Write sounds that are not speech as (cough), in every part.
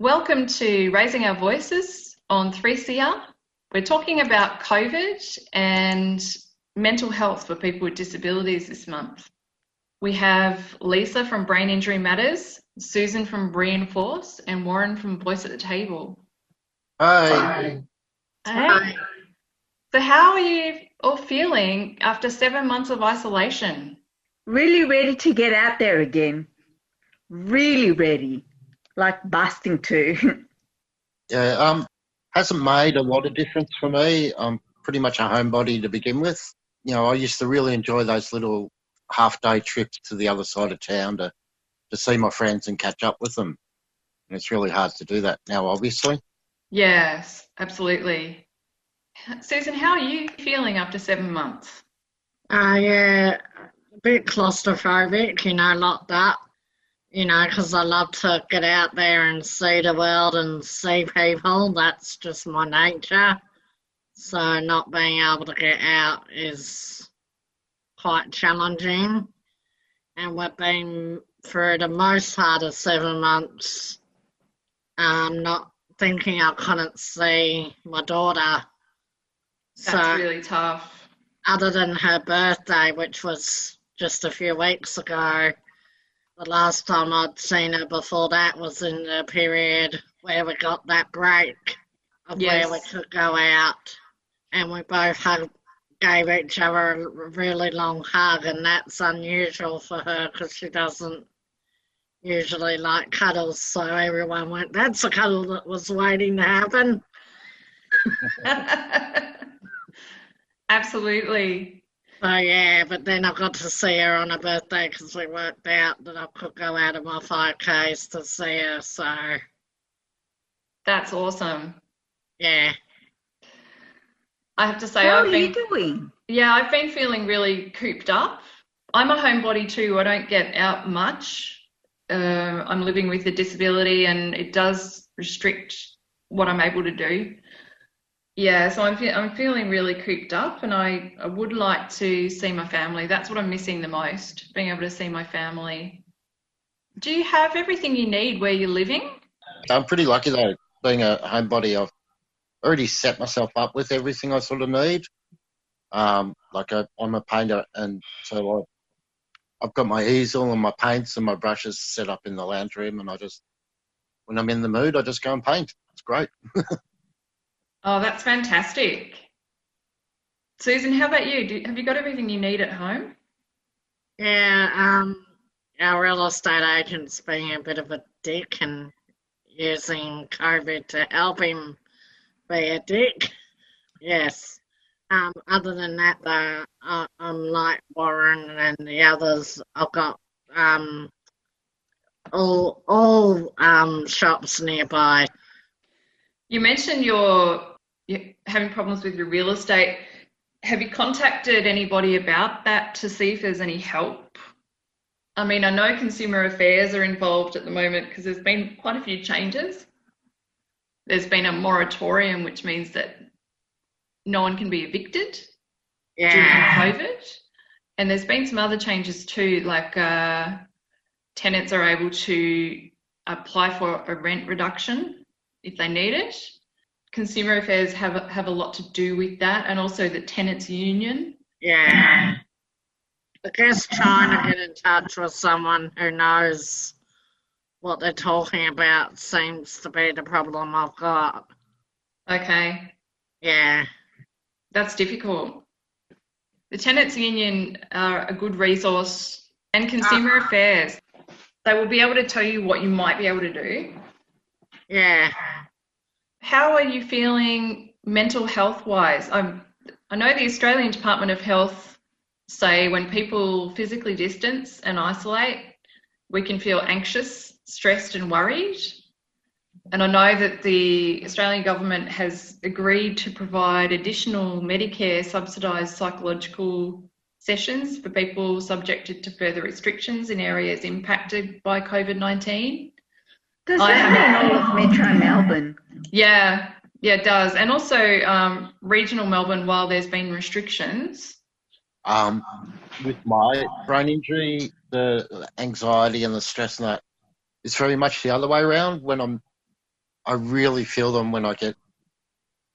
Welcome to Raising Our Voices on 3CR. We're talking about COVID and mental health for people with disabilities this month. We have Lisa from Brain Injury Matters, Susan from Reinforce, and Warren from Voice at the Table. Hi. Hey. So, how are you all feeling after seven months of isolation? Really ready to get out there again. Really ready. Like busting too. (laughs) Yeah, um, hasn't made a lot of difference for me. I'm pretty much a homebody to begin with. You know, I used to really enjoy those little half day trips to the other side of town to, to see my friends and catch up with them. And it's really hard to do that now, obviously. Yes, absolutely. Susan, how are you feeling after seven months? Uh, yeah, a bit claustrophobic, you know, like that. You know, because I love to get out there and see the world and see people. That's just my nature. So, not being able to get out is quite challenging. And we've been through the most part of seven months, um, not thinking I couldn't see my daughter. That's so, really tough. other than her birthday, which was just a few weeks ago, the last time I'd seen her before that was in the period where we got that break of where we could go out and we both hug, gave each other a really long hug, and that's unusual for her because she doesn't usually like cuddles. So everyone went, That's a cuddle that was waiting to happen. (laughs) Absolutely. So yeah, but then I got to see her on her birthday because we worked out that I could go out of my 5Ks to see her. So That's awesome. yeah, I have to say, How I've are been, you doing? yeah, I've been feeling really cooped up. I'm a homebody too. I don't get out much. Uh, I'm living with a disability and it does restrict what I'm able to do. Yeah, so I'm, fe- I'm feeling really cooped up and I, I would like to see my family. That's what I'm missing the most, being able to see my family. Do you have everything you need where you're living? I'm pretty lucky though, being a homebody. I've already set myself up with everything I sort of need. Um, like I, I'm a painter, and so I, I've got my easel and my paints and my brushes set up in the lounge room, and I just, when I'm in the mood, I just go and paint. It's great. (laughs) Oh, that's fantastic. Susan, how about you? Do, have you got everything you need at home? yeah. Um, our real estate agent's being a bit of a dick and using COVID to help him be a dick. Yes. Um, other than that, though, I, I'm like Warren and the others. I've got um all all um shops nearby. You mentioned you're, you're having problems with your real estate. Have you contacted anybody about that to see if there's any help? I mean, I know Consumer Affairs are involved at the moment because there's been quite a few changes. There's been a moratorium, which means that no one can be evicted due to COVID. And there's been some other changes too, like uh, tenants are able to apply for a rent reduction if they need it. Consumer Affairs have have a lot to do with that, and also the tenants union. Yeah. I guess trying to get in touch with someone who knows what they're talking about seems to be the problem I've got. Okay, Yeah. that's difficult. The tenants union are a good resource, and Consumer uh-huh. Affairs. They will be able to tell you what you might be able to do. Yeah. How are you feeling mental health wise? I'm, I know the Australian Department of Health say when people physically distance and isolate, we can feel anxious, stressed, and worried. And I know that the Australian government has agreed to provide additional Medicare subsidised psychological sessions for people subjected to further restrictions in areas impacted by COVID 19. Does I that have- mean all of Metro Melbourne? Yeah, yeah, it does. And also um, regional Melbourne, while there's been restrictions. Um, with my brain injury, the anxiety and the stress and that is very much the other way around. When I'm I really feel them when I get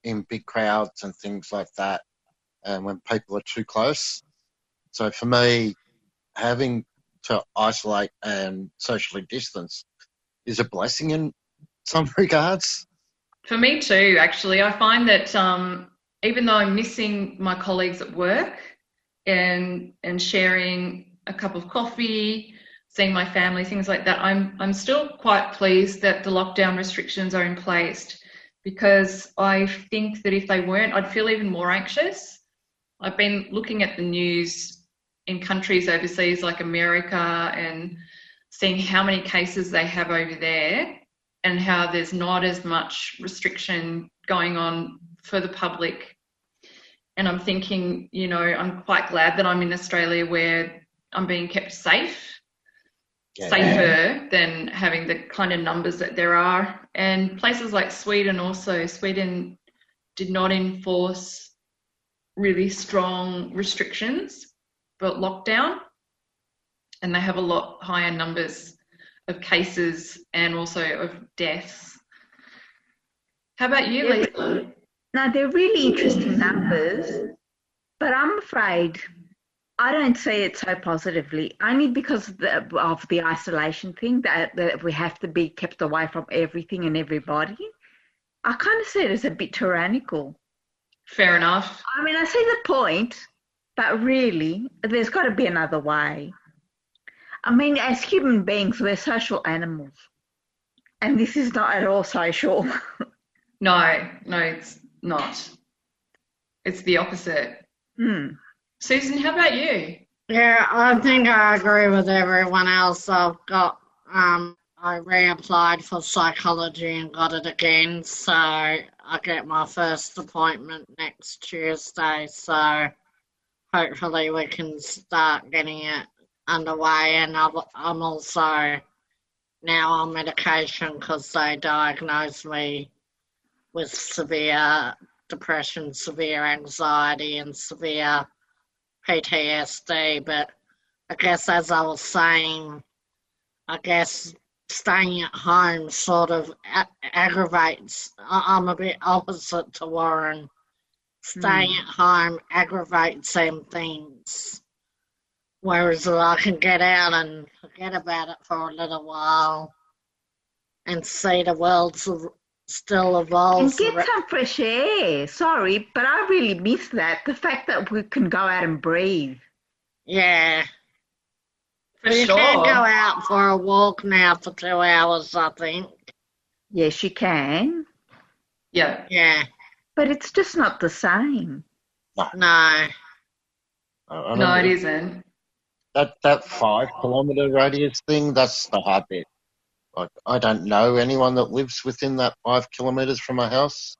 in big crowds and things like that, and when people are too close. So for me, having to isolate and socially distance is a blessing in some (laughs) regards. For me too, actually, I find that um, even though I'm missing my colleagues at work and and sharing a cup of coffee, seeing my family, things like that, I'm I'm still quite pleased that the lockdown restrictions are in place because I think that if they weren't, I'd feel even more anxious. I've been looking at the news in countries overseas like America and seeing how many cases they have over there and how there's not as much restriction going on for the public. And I'm thinking, you know, I'm quite glad that I'm in Australia where I'm being kept safe, Yeah. safer than having the kind of numbers that there are. And places like Sweden also, Sweden did not enforce really strong restrictions but lockdown, and they have a lot higher numbers of cases and also of deaths. How about you, Yeah, Lisa? Now, they're really interesting numbers, but I'm afraid I don't see it so positively, only because of the, of the isolation thing that, that we have to be kept away from everything and everybody. I kind of see it as a bit tyrannical. Fair enough. I mean, I see the point, but really, there's got to be another way. I mean, as human beings, we're social animals, and this is not at all social. (laughs) No, no, it's not. It's the opposite. hmm. Susan, how about you? Yeah, I think I agree with everyone else. I've got, um, I reapplied for psychology and got it again, so I get my first appointment next Tuesday, so hopefully we can start getting it underway. And I've, I'm also now on medication because they diagnosed me with severe depression, severe anxiety, and severe PTSD, but I guess as I was saying, I guess staying at home sort of aggravates. I- I'm a bit opposite to Warren. Staying hmm. at home aggravates them things. Whereas I can get out and forget about it for a little while and see the world s- still And get some fresh air. Sorry, but I really miss that. The fact that we can go out and breathe. Yeah. For you sure. can go out for a walk now for two hours, I think. Yes, you can, Yeah. Yeah. but it's just not the same. No. I, I No, it isn't. That that five kilometre radius thing, that's the hard bit. Like I don't know anyone that lives within that five kilometres from my house.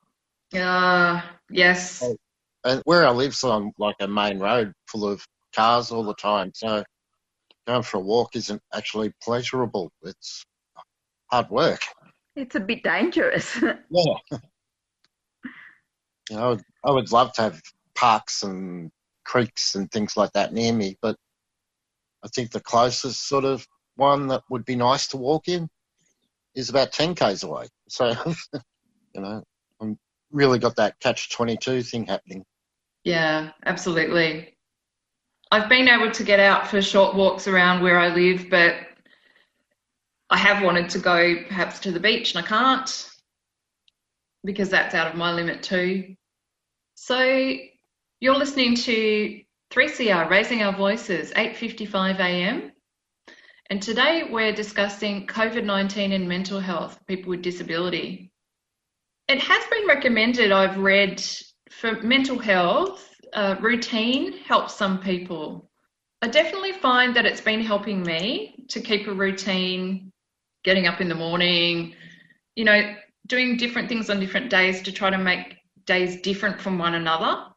Uh, yes. Oh. And where I live's on like a main road full of cars all the time. So going for a walk isn't actually pleasurable. It's hard work. It's a bit dangerous. (laughs) Yeah. (laughs) You know, I would love to have parks and creeks and things like that near me, but I think the closest sort of one that would be nice to walk in is about 10 k's away. So, (laughs) you know, I'm really got that catch 22 thing happening. Yeah, absolutely. I've been able to get out for short walks around where I live, but I have wanted to go perhaps to the beach and I can't because that's out of my limit too. So you're listening to 3CR Raising Our Voices, 8:55 a.m. And today we're discussing COVID-19 and mental health for people with disability. It has been recommended, I've read, for mental health, uh, routine helps some people. I definitely find that it's been helping me to keep a routine, getting up in the morning, you know, doing different things on different days to try to make days different from one another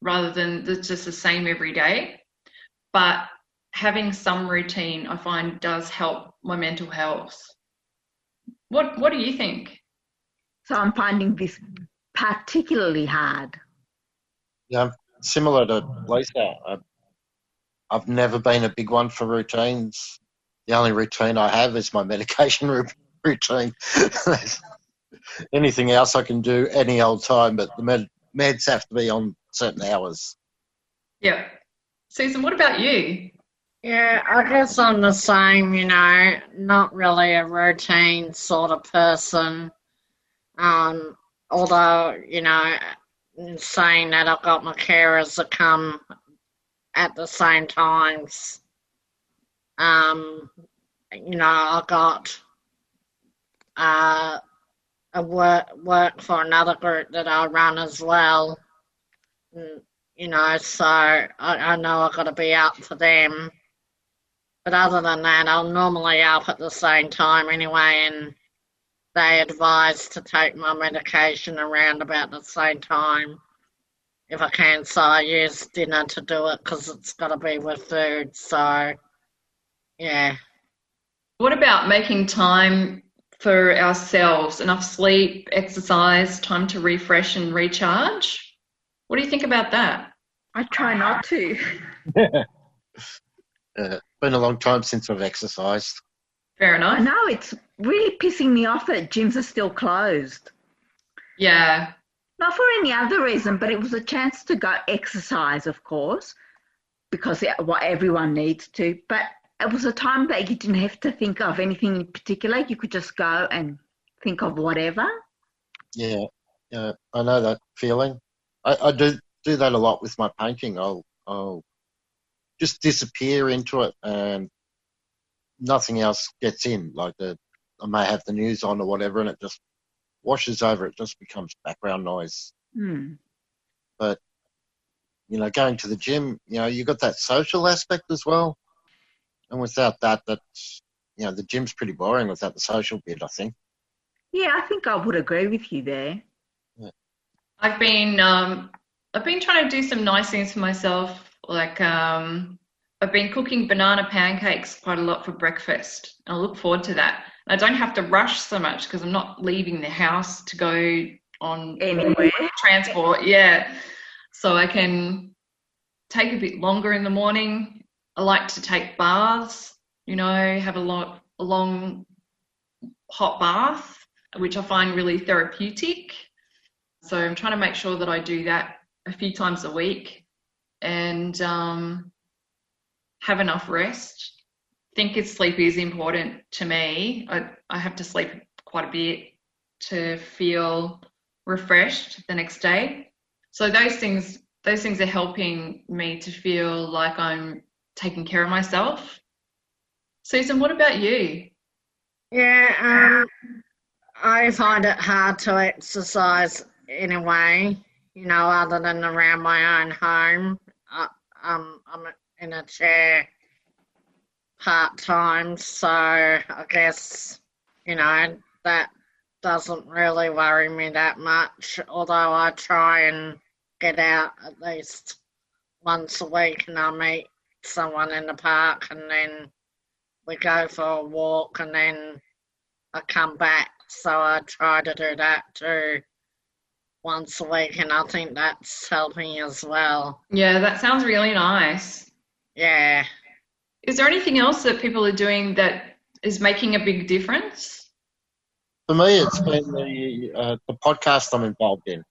rather than the- just the same every day. But having some routine, I find, does help my mental health. What What do you think? so I'm finding this particularly hard. Yeah, similar to Lisa, I, I've never been a big one for routines. The only routine I have is my (laughs) medication routine. (laughs) anything else I can do any old time, but the med, meds have to be on certain hours. Yeah. Susan, what about you? Yeah, I guess I'm the same, you know, not really a routine sort of person. Um, although, you know, in saying that I've got my carers that come at the same times. Um, you know, I got uh, a work work for another group that I run as well. You know, so I, I know I've got to be up for them. But other than that, I'm normally up at the same time anyway, and they advise to take my medication around about the same time if I can. So I use dinner to do it because it's got to be with food. So, yeah. What about making time for ourselves? Enough sleep, exercise, time to refresh and recharge? What do you think about that? I try not to. (laughs) Uh, been a long time since I've exercised. Fair I enough. know it's really pissing me off that gyms are still closed. Yeah. Not for any other reason, but it was a chance to go exercise, of course, because it, what everyone needs to. But it was a time that you didn't have to think of anything in particular. You could just go and think of whatever. Yeah, yeah, I know that feeling. I, I do do that a lot with my painting. I'll I'll just disappear into it and nothing else gets in. Like the, I may have the news on or whatever, and it just washes over. It just becomes background noise. Hmm. But You know, going to the gym, you know, you got that social aspect as well, and without that, that's you know, the gym's pretty boring without the social bit. I think. Yeah, I think I would agree with you there. I've been um, I've been trying to do some nice things for myself. Like um, I've been cooking banana pancakes quite a lot for breakfast. I look forward to that. I don't have to rush so much because I'm not leaving the house to go on Anywhere. transport. Yeah, so I can take a bit longer in the morning. I like to take baths. You know, have a long, a long hot bath, which I find really therapeutic. So I'm trying to make sure that I do that a few times a week and um, have enough rest. think it's sleep is important to me. I, I have to sleep quite a bit to feel refreshed the next day. So those things those things are helping me to feel like I'm taking care of myself. Susan, what about you? Yeah, um, I find it hard to exercise anyway, you know, other than around my own home. I, um, I'm in a chair part time, so I guess, you know, that doesn't really worry me that much, although I try and get out at least once a week and I meet someone in the park and then we go for a walk and then I come back. So I try to do that too once a week and I think that's helping as well. Yeah, that sounds really nice. Yeah. Is there anything else that people are doing that is making a big difference? For me, it's been the uh, the podcast I'm involved in.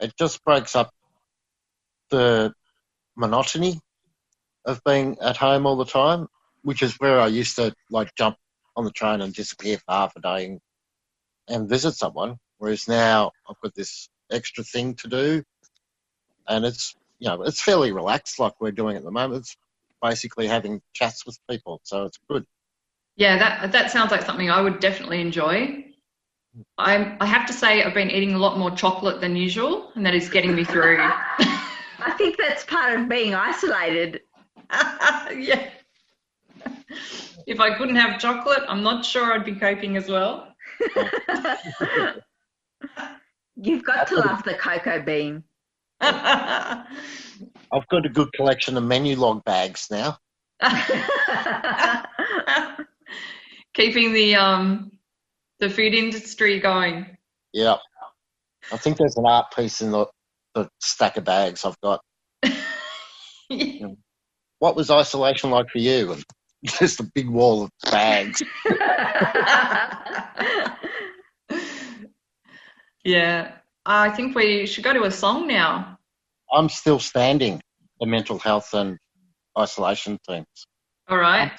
It just breaks up the monotony of being at home all the time, which is where I used to like jump on the train and disappear for half a day and, and visit someone. Whereas now I've got this extra thing to do, and it's you know it's fairly relaxed like we're doing at the moment. It's basically having chats with people, so it's good. Yeah, that that sounds like something I would definitely enjoy. I I have to say I've been eating a lot more chocolate than usual, and that is getting me through. (laughs) (laughs) I think that's part of being isolated. (laughs) yeah. If I couldn't have chocolate, I'm not sure I'd be coping as well. You've got to love the cocoa bean. (laughs) I've got a good collection of Menulog bags now. (laughs) Keeping the um the food industry going. Yeah, I think there's an art piece in the, the stack of bags I've got. (laughs) What was isolation like for you? And just a big wall of bags. Yeah. I think we should go to a song now. I'm still standing. The mental health and isolation things. All right.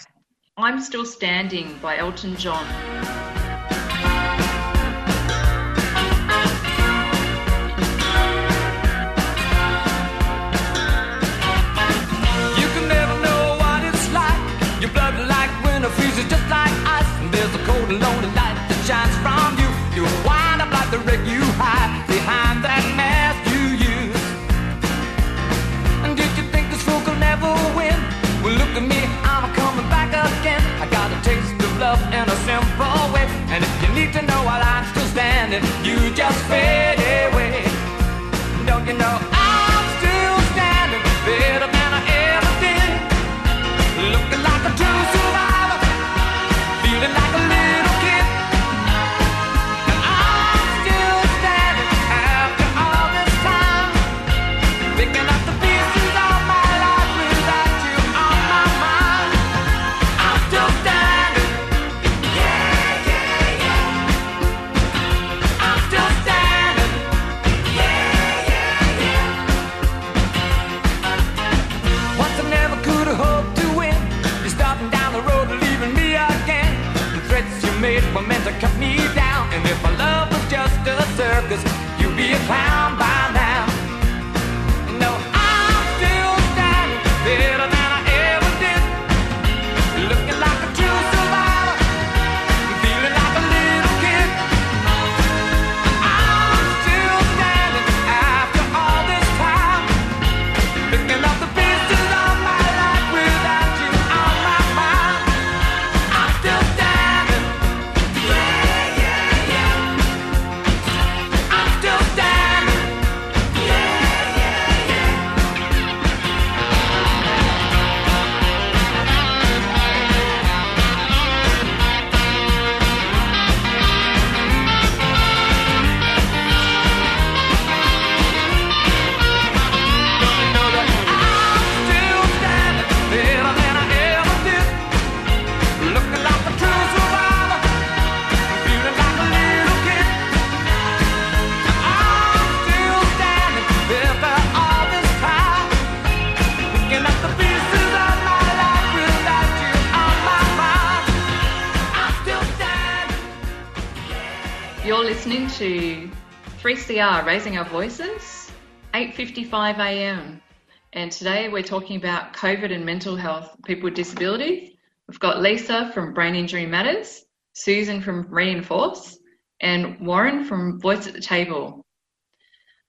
I'm Still Standing by Elton John. You just fade 3CR Raising Our Voices, 8:55 a.m. And today we're talking about COVID and mental health, people with disabilities. We've got Lisa from Brain Injury Matters, Susan from Reinforce, and Warren from Voice at the Table.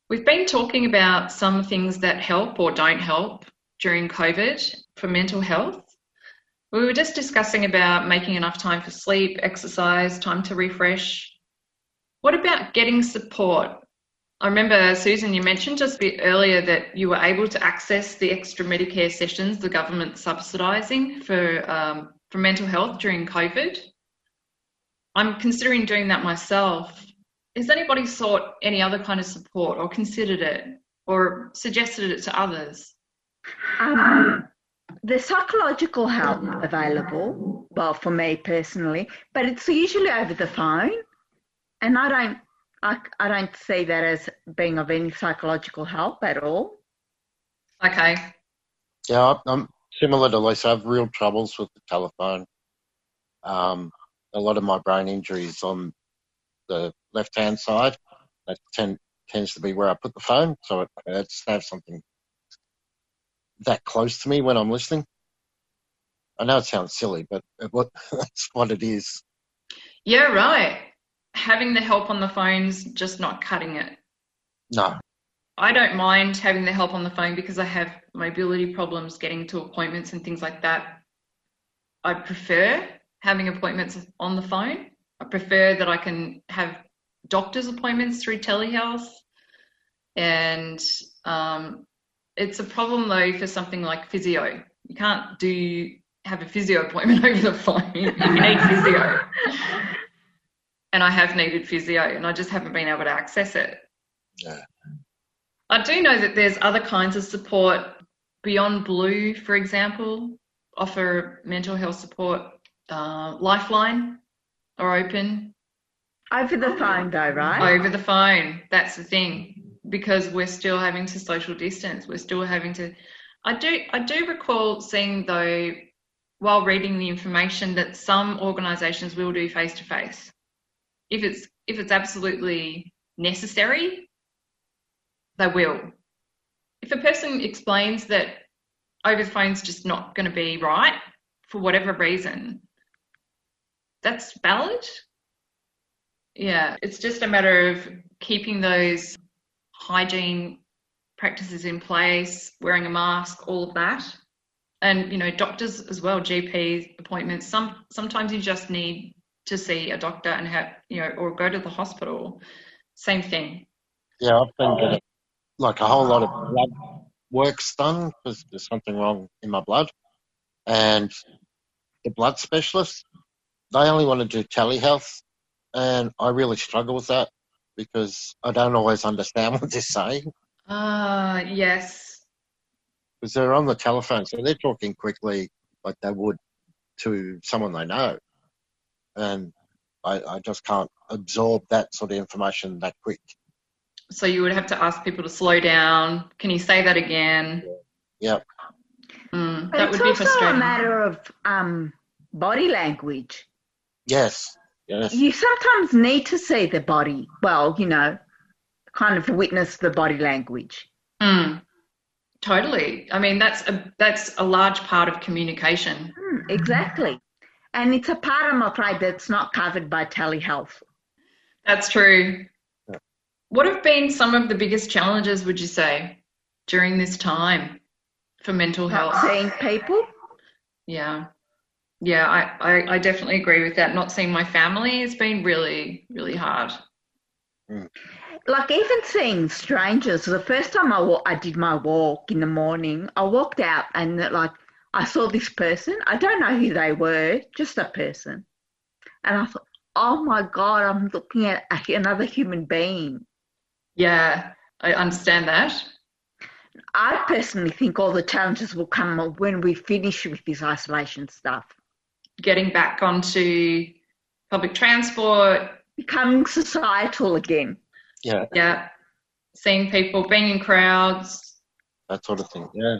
We've been talking about some things that help or don't help during COVID for mental health. We were just discussing about making enough time for sleep, exercise, time to refresh, what about getting support? I remember, Susan, you mentioned just a bit earlier that you were able to access the extra Medicare sessions the government subsidising for, um, for mental health during COVID. I'm considering doing that myself. Has anybody sought any other kind of support or considered it or suggested it to others? Um, the psychological help available, well, for me personally, but it's usually over the phone, and I don't, I, I don't see that as being of any psychological help at all. Okay, Yeah, I'm- I'm similar to Lisa. I have real troubles with the telephone. Um, a lot of my brain injuries on the left hand side. That tend, tends to be where I put the phone, so it hurts to have something that close to me when I'm listening. I know it sounds silly, but it, what, (laughs) that's what it is. yeah, right. Having the help on the phone's just not cutting it. No, I don't mind having the help on the phone because I have mobility problems getting to appointments and things like that. I prefer having appointments on the phone. I prefer that I can have doctor's appointments through telehealth. And um, it's a problem though for something like physio. You can't do have a physio appointment (laughs) over the phone you need physio. And I have needed physio and I just haven't been able to access it. yeah. I do know that there's other kinds of support beyond Blue, for example, offer mental health support. Uh, Lifeline are open. Over the phone, though, right? over the phone. That's the thing, because we're still having to social distance. We're still having to. I do. I do recall seeing though, while reading the information, that some organisations will do face to face, if it's if it's absolutely necessary. They will. If a person explains that over the phone's just not going to be right for whatever reason, that's valid. Yeah, it's just a matter of keeping those hygiene practices in place, wearing a mask, all of that. And you know, doctors as well, GP appointments. Some sometimes you just need to see a doctor and have you know, or go to the hospital. Same thing. Yeah, I've been getting like a whole lot of blood works done because there's something wrong in my blood. And the blood specialist, they only want to do telehealth. And I really struggle with that because I don't always understand (laughs) what they're saying Ah, yes. because they're on the telephone. So they're talking quickly like they would to someone they know. And I, I just can't absorb that sort of information that quick. So you would have to ask people to slow down. Can you say that again? Yep. Mm, that it's would be also a matter of um, body language. Yes. Yes. You sometimes need to see the body. Well, you know, kind of witness the body language. Mm, totally. I mean, that's a that's a large part of communication. Hmm, exactly. And it's a part, I'm afraid, that's not covered by telehealth. That's true. Yeah. What have been some of the biggest challenges, would you say, during this time for mental Not health? seeing people. Yeah. Yeah, I, I, I definitely agree with that. Not seeing my family has been really, really hard. Mm. Like even seeing strangers. The first time I, wa- I did my walk in the morning, I walked out and like I saw this person. I don't know who they were, just a person. And I thought, oh my God, I'm looking at another human being. Yeah, I understand that. I personally think all the challenges will come when we finish with this isolation stuff. Getting back onto public transport, Becoming societal again. Yeah. yeah, seeing people, being in crowds. That sort of thing. Yeah.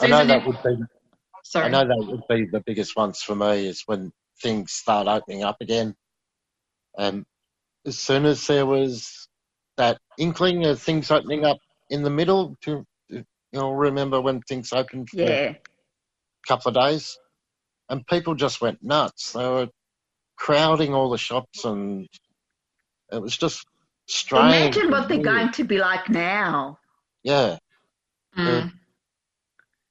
I know that would be sorry. I know that would be the biggest ones for me is when things start opening up again. And as soon as there was that inkling of things opening up in the middle, to you know, remember when things opened for a couple of days, and people just went nuts. They were crowding all the shops, and it was just strange. Imagine what they're going to be like now. Yeah. Mm.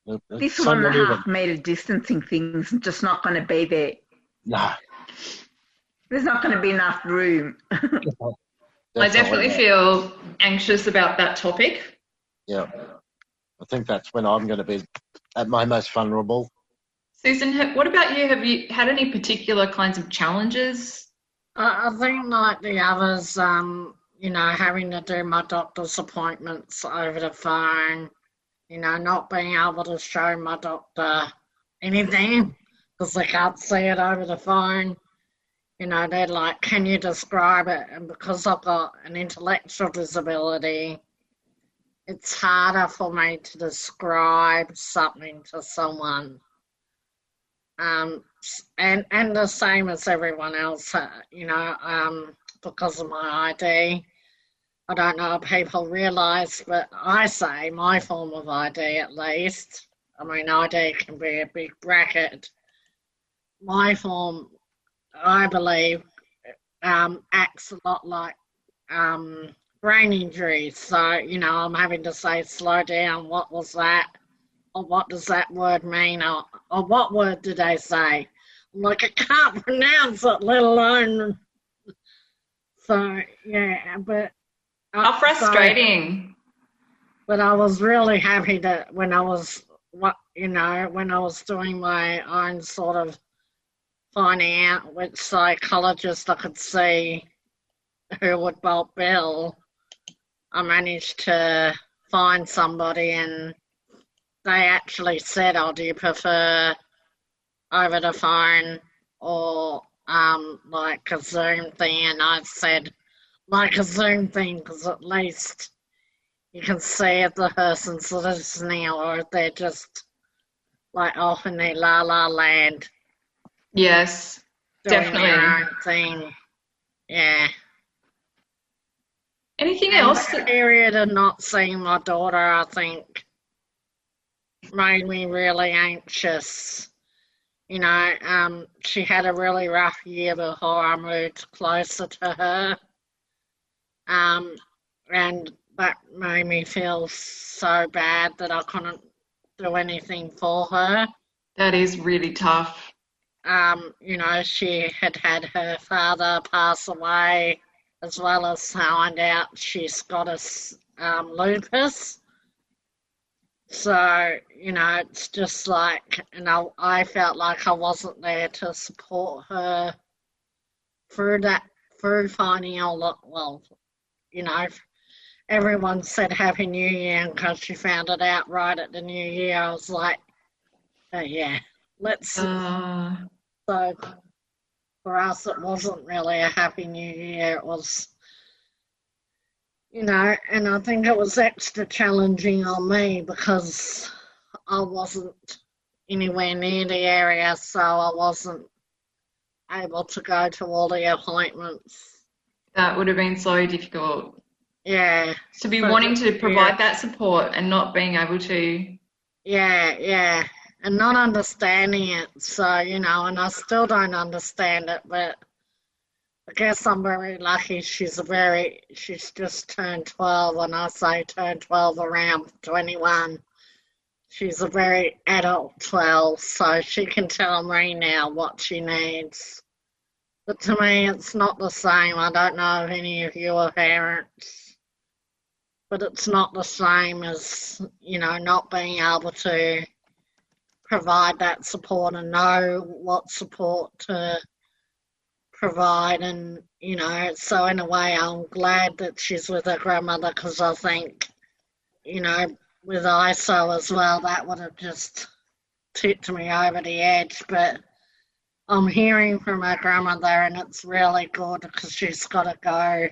It- This so one and a many of half them. meter distancing thing's just not going to be there. No. There's not going to be enough room. (laughs) (laughs) I definitely feel anxious about that topic. Yeah. I think that's when I'm going to be at my most vulnerable. Susan, what about you? Have you had any particular kinds of challenges? I, I think like the others, um, you know, having to do my doctor's appointments over the phone, you know, not being able to show my doctor anything because they can't see it over the phone. You know, they're like, can you describe it? And because I've got an intellectual disability, it's harder for me to describe something to someone. Um, and and the same as everyone else, uh, you know, um, because of my ID. I don't know if people realise, but I say my form of ID at least. I mean, ID can be a big bracket. My form, I believe, um, acts a lot like um, brain injury. So, you know, I'm having to say, slow down, what was that? Or what does that word mean? Or, or what word did they say? I'm like, I can't (laughs) pronounce it, let alone. So, yeah, but. How so- frustrating. but I was really happy that when I was what you know when I was doing my own sort of finding out which psychologist I could see who would bulk bill, I managed to find somebody and they actually said, "Oh, do you prefer over the phone or um, like a Zoom thing, and I said, like a Zoom thing, because at least you can see if the person's listening or if they're just like off in their la la land Yes, doing Definitely. their own thing. Yeah. anything And else? the period of not seeing my daughter, I think, made me really anxious. You know, um, she had a really rough year before I moved closer to her. Um, and that made me feel so bad that I couldn't do anything for her. That is really tough. Um, you know, she had had her father pass away, as well as find out she's got a um, lupus. So, you know, it's just like, and I, I felt like I wasn't there to support her through that, through finding all the, well, you know, everyone said Happy New Year, and because she found it out right at the New Year, I was like, oh, yeah, let's. Uh, So for us, it wasn't really a happy new year. It was, you know, and I think it was extra challenging on me because I wasn't anywhere near the area, so I wasn't able to go to all the appointments. That would have been so difficult. Yeah, To be But- wanting to yeah. provide that support and not being able to. yeah, yeah. And not understanding it. So, you know, and I still don't understand it, but I guess I'm very lucky. She's a very, she's just turned 12, and I say turned 12 around 21. She's a very adult 12, so she can tell me now what she needs. But to me, it's not the same. I don't know if any of you are parents, but it's not the same as, you know, not being able to provide that support and know what support to provide and you know so in a way i'm glad that she's with her grandmother because i think you know with iso as well that would have just tipped me over the edge but i'm hearing from my grandmother and it's really good because she's got to go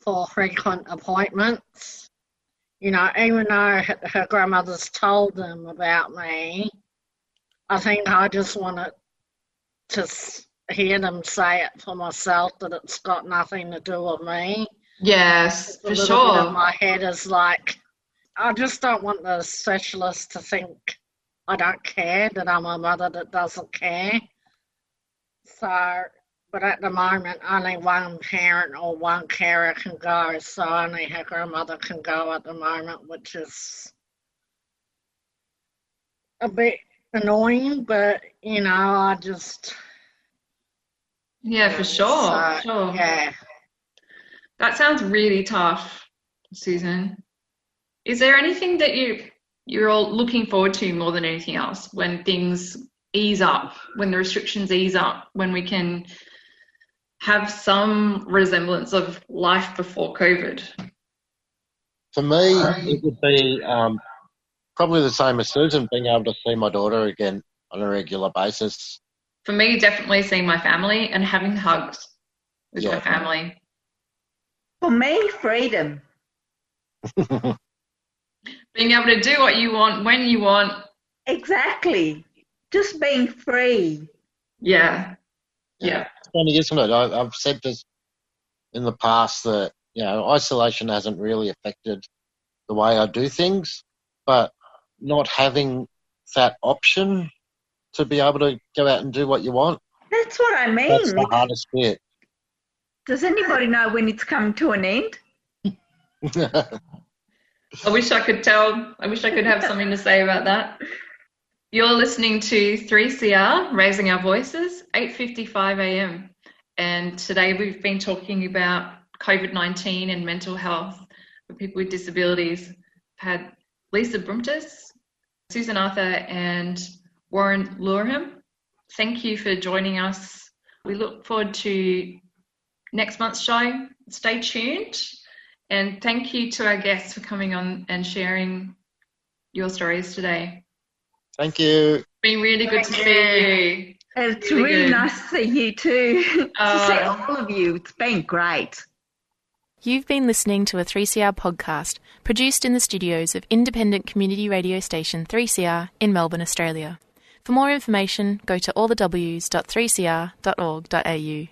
for frequent appointments you know even though her her grandmother's told them about me i think i just wanted to hear them say it for myself that it's got nothing to do with me. Yes, for sure. my head is like, I just don't want the specialist to think I don't care, that I'm a mother that doesn't care. So, but at the moment, only one parent or one carer can go, so only her grandmother can go at the moment, which is a bit annoying, but you know, I just. Yeah, for sure. So, sure. Yeah. That sounds really tough, Susan. Is there anything that you you're all looking forward to more than anything else when things ease up, when the restrictions ease up, when we can have some resemblance of life before COVID? For me, it would be um, probably the same as Susan, being able to see my daughter again on a regular basis. For me, definitely seeing my family and having hugs with my family. For me, freedom. (laughs) Being able to do what you want when you want. Exactly. Just being free. Yeah. Yeah. It's funny, isn't it? I, I've said this in the past that you know isolation hasn't really affected the way I do things, but not having that option to be able to go out and do what you want That's what I mean. that's the hardest bit. Does anybody know when it's coming to an end? (laughs) I wish I could tell. I wish I could have something to say about that. (laughs) You're listening to 3CR, Raising Our Voices, 8:55 a.m. And today we've been talking about COVID-19 and mental health for people with disabilities. We've had Lisa Brumtis, Susan Arthur, and Warren Lurham. Thank you for joining us. We look forward to next month's show. Stay tuned. And thank you to our guests for coming on and sharing your stories today. Thank you. It's been really good to see you. It's Really really nice to see you too. (laughs) to Oh. see all of you. It's been great. You've been listening to a 3CR podcast produced in the studios of independent community radio station 3CR in Melbourne, Australia. For more information, go to allthews.3cr.org.au.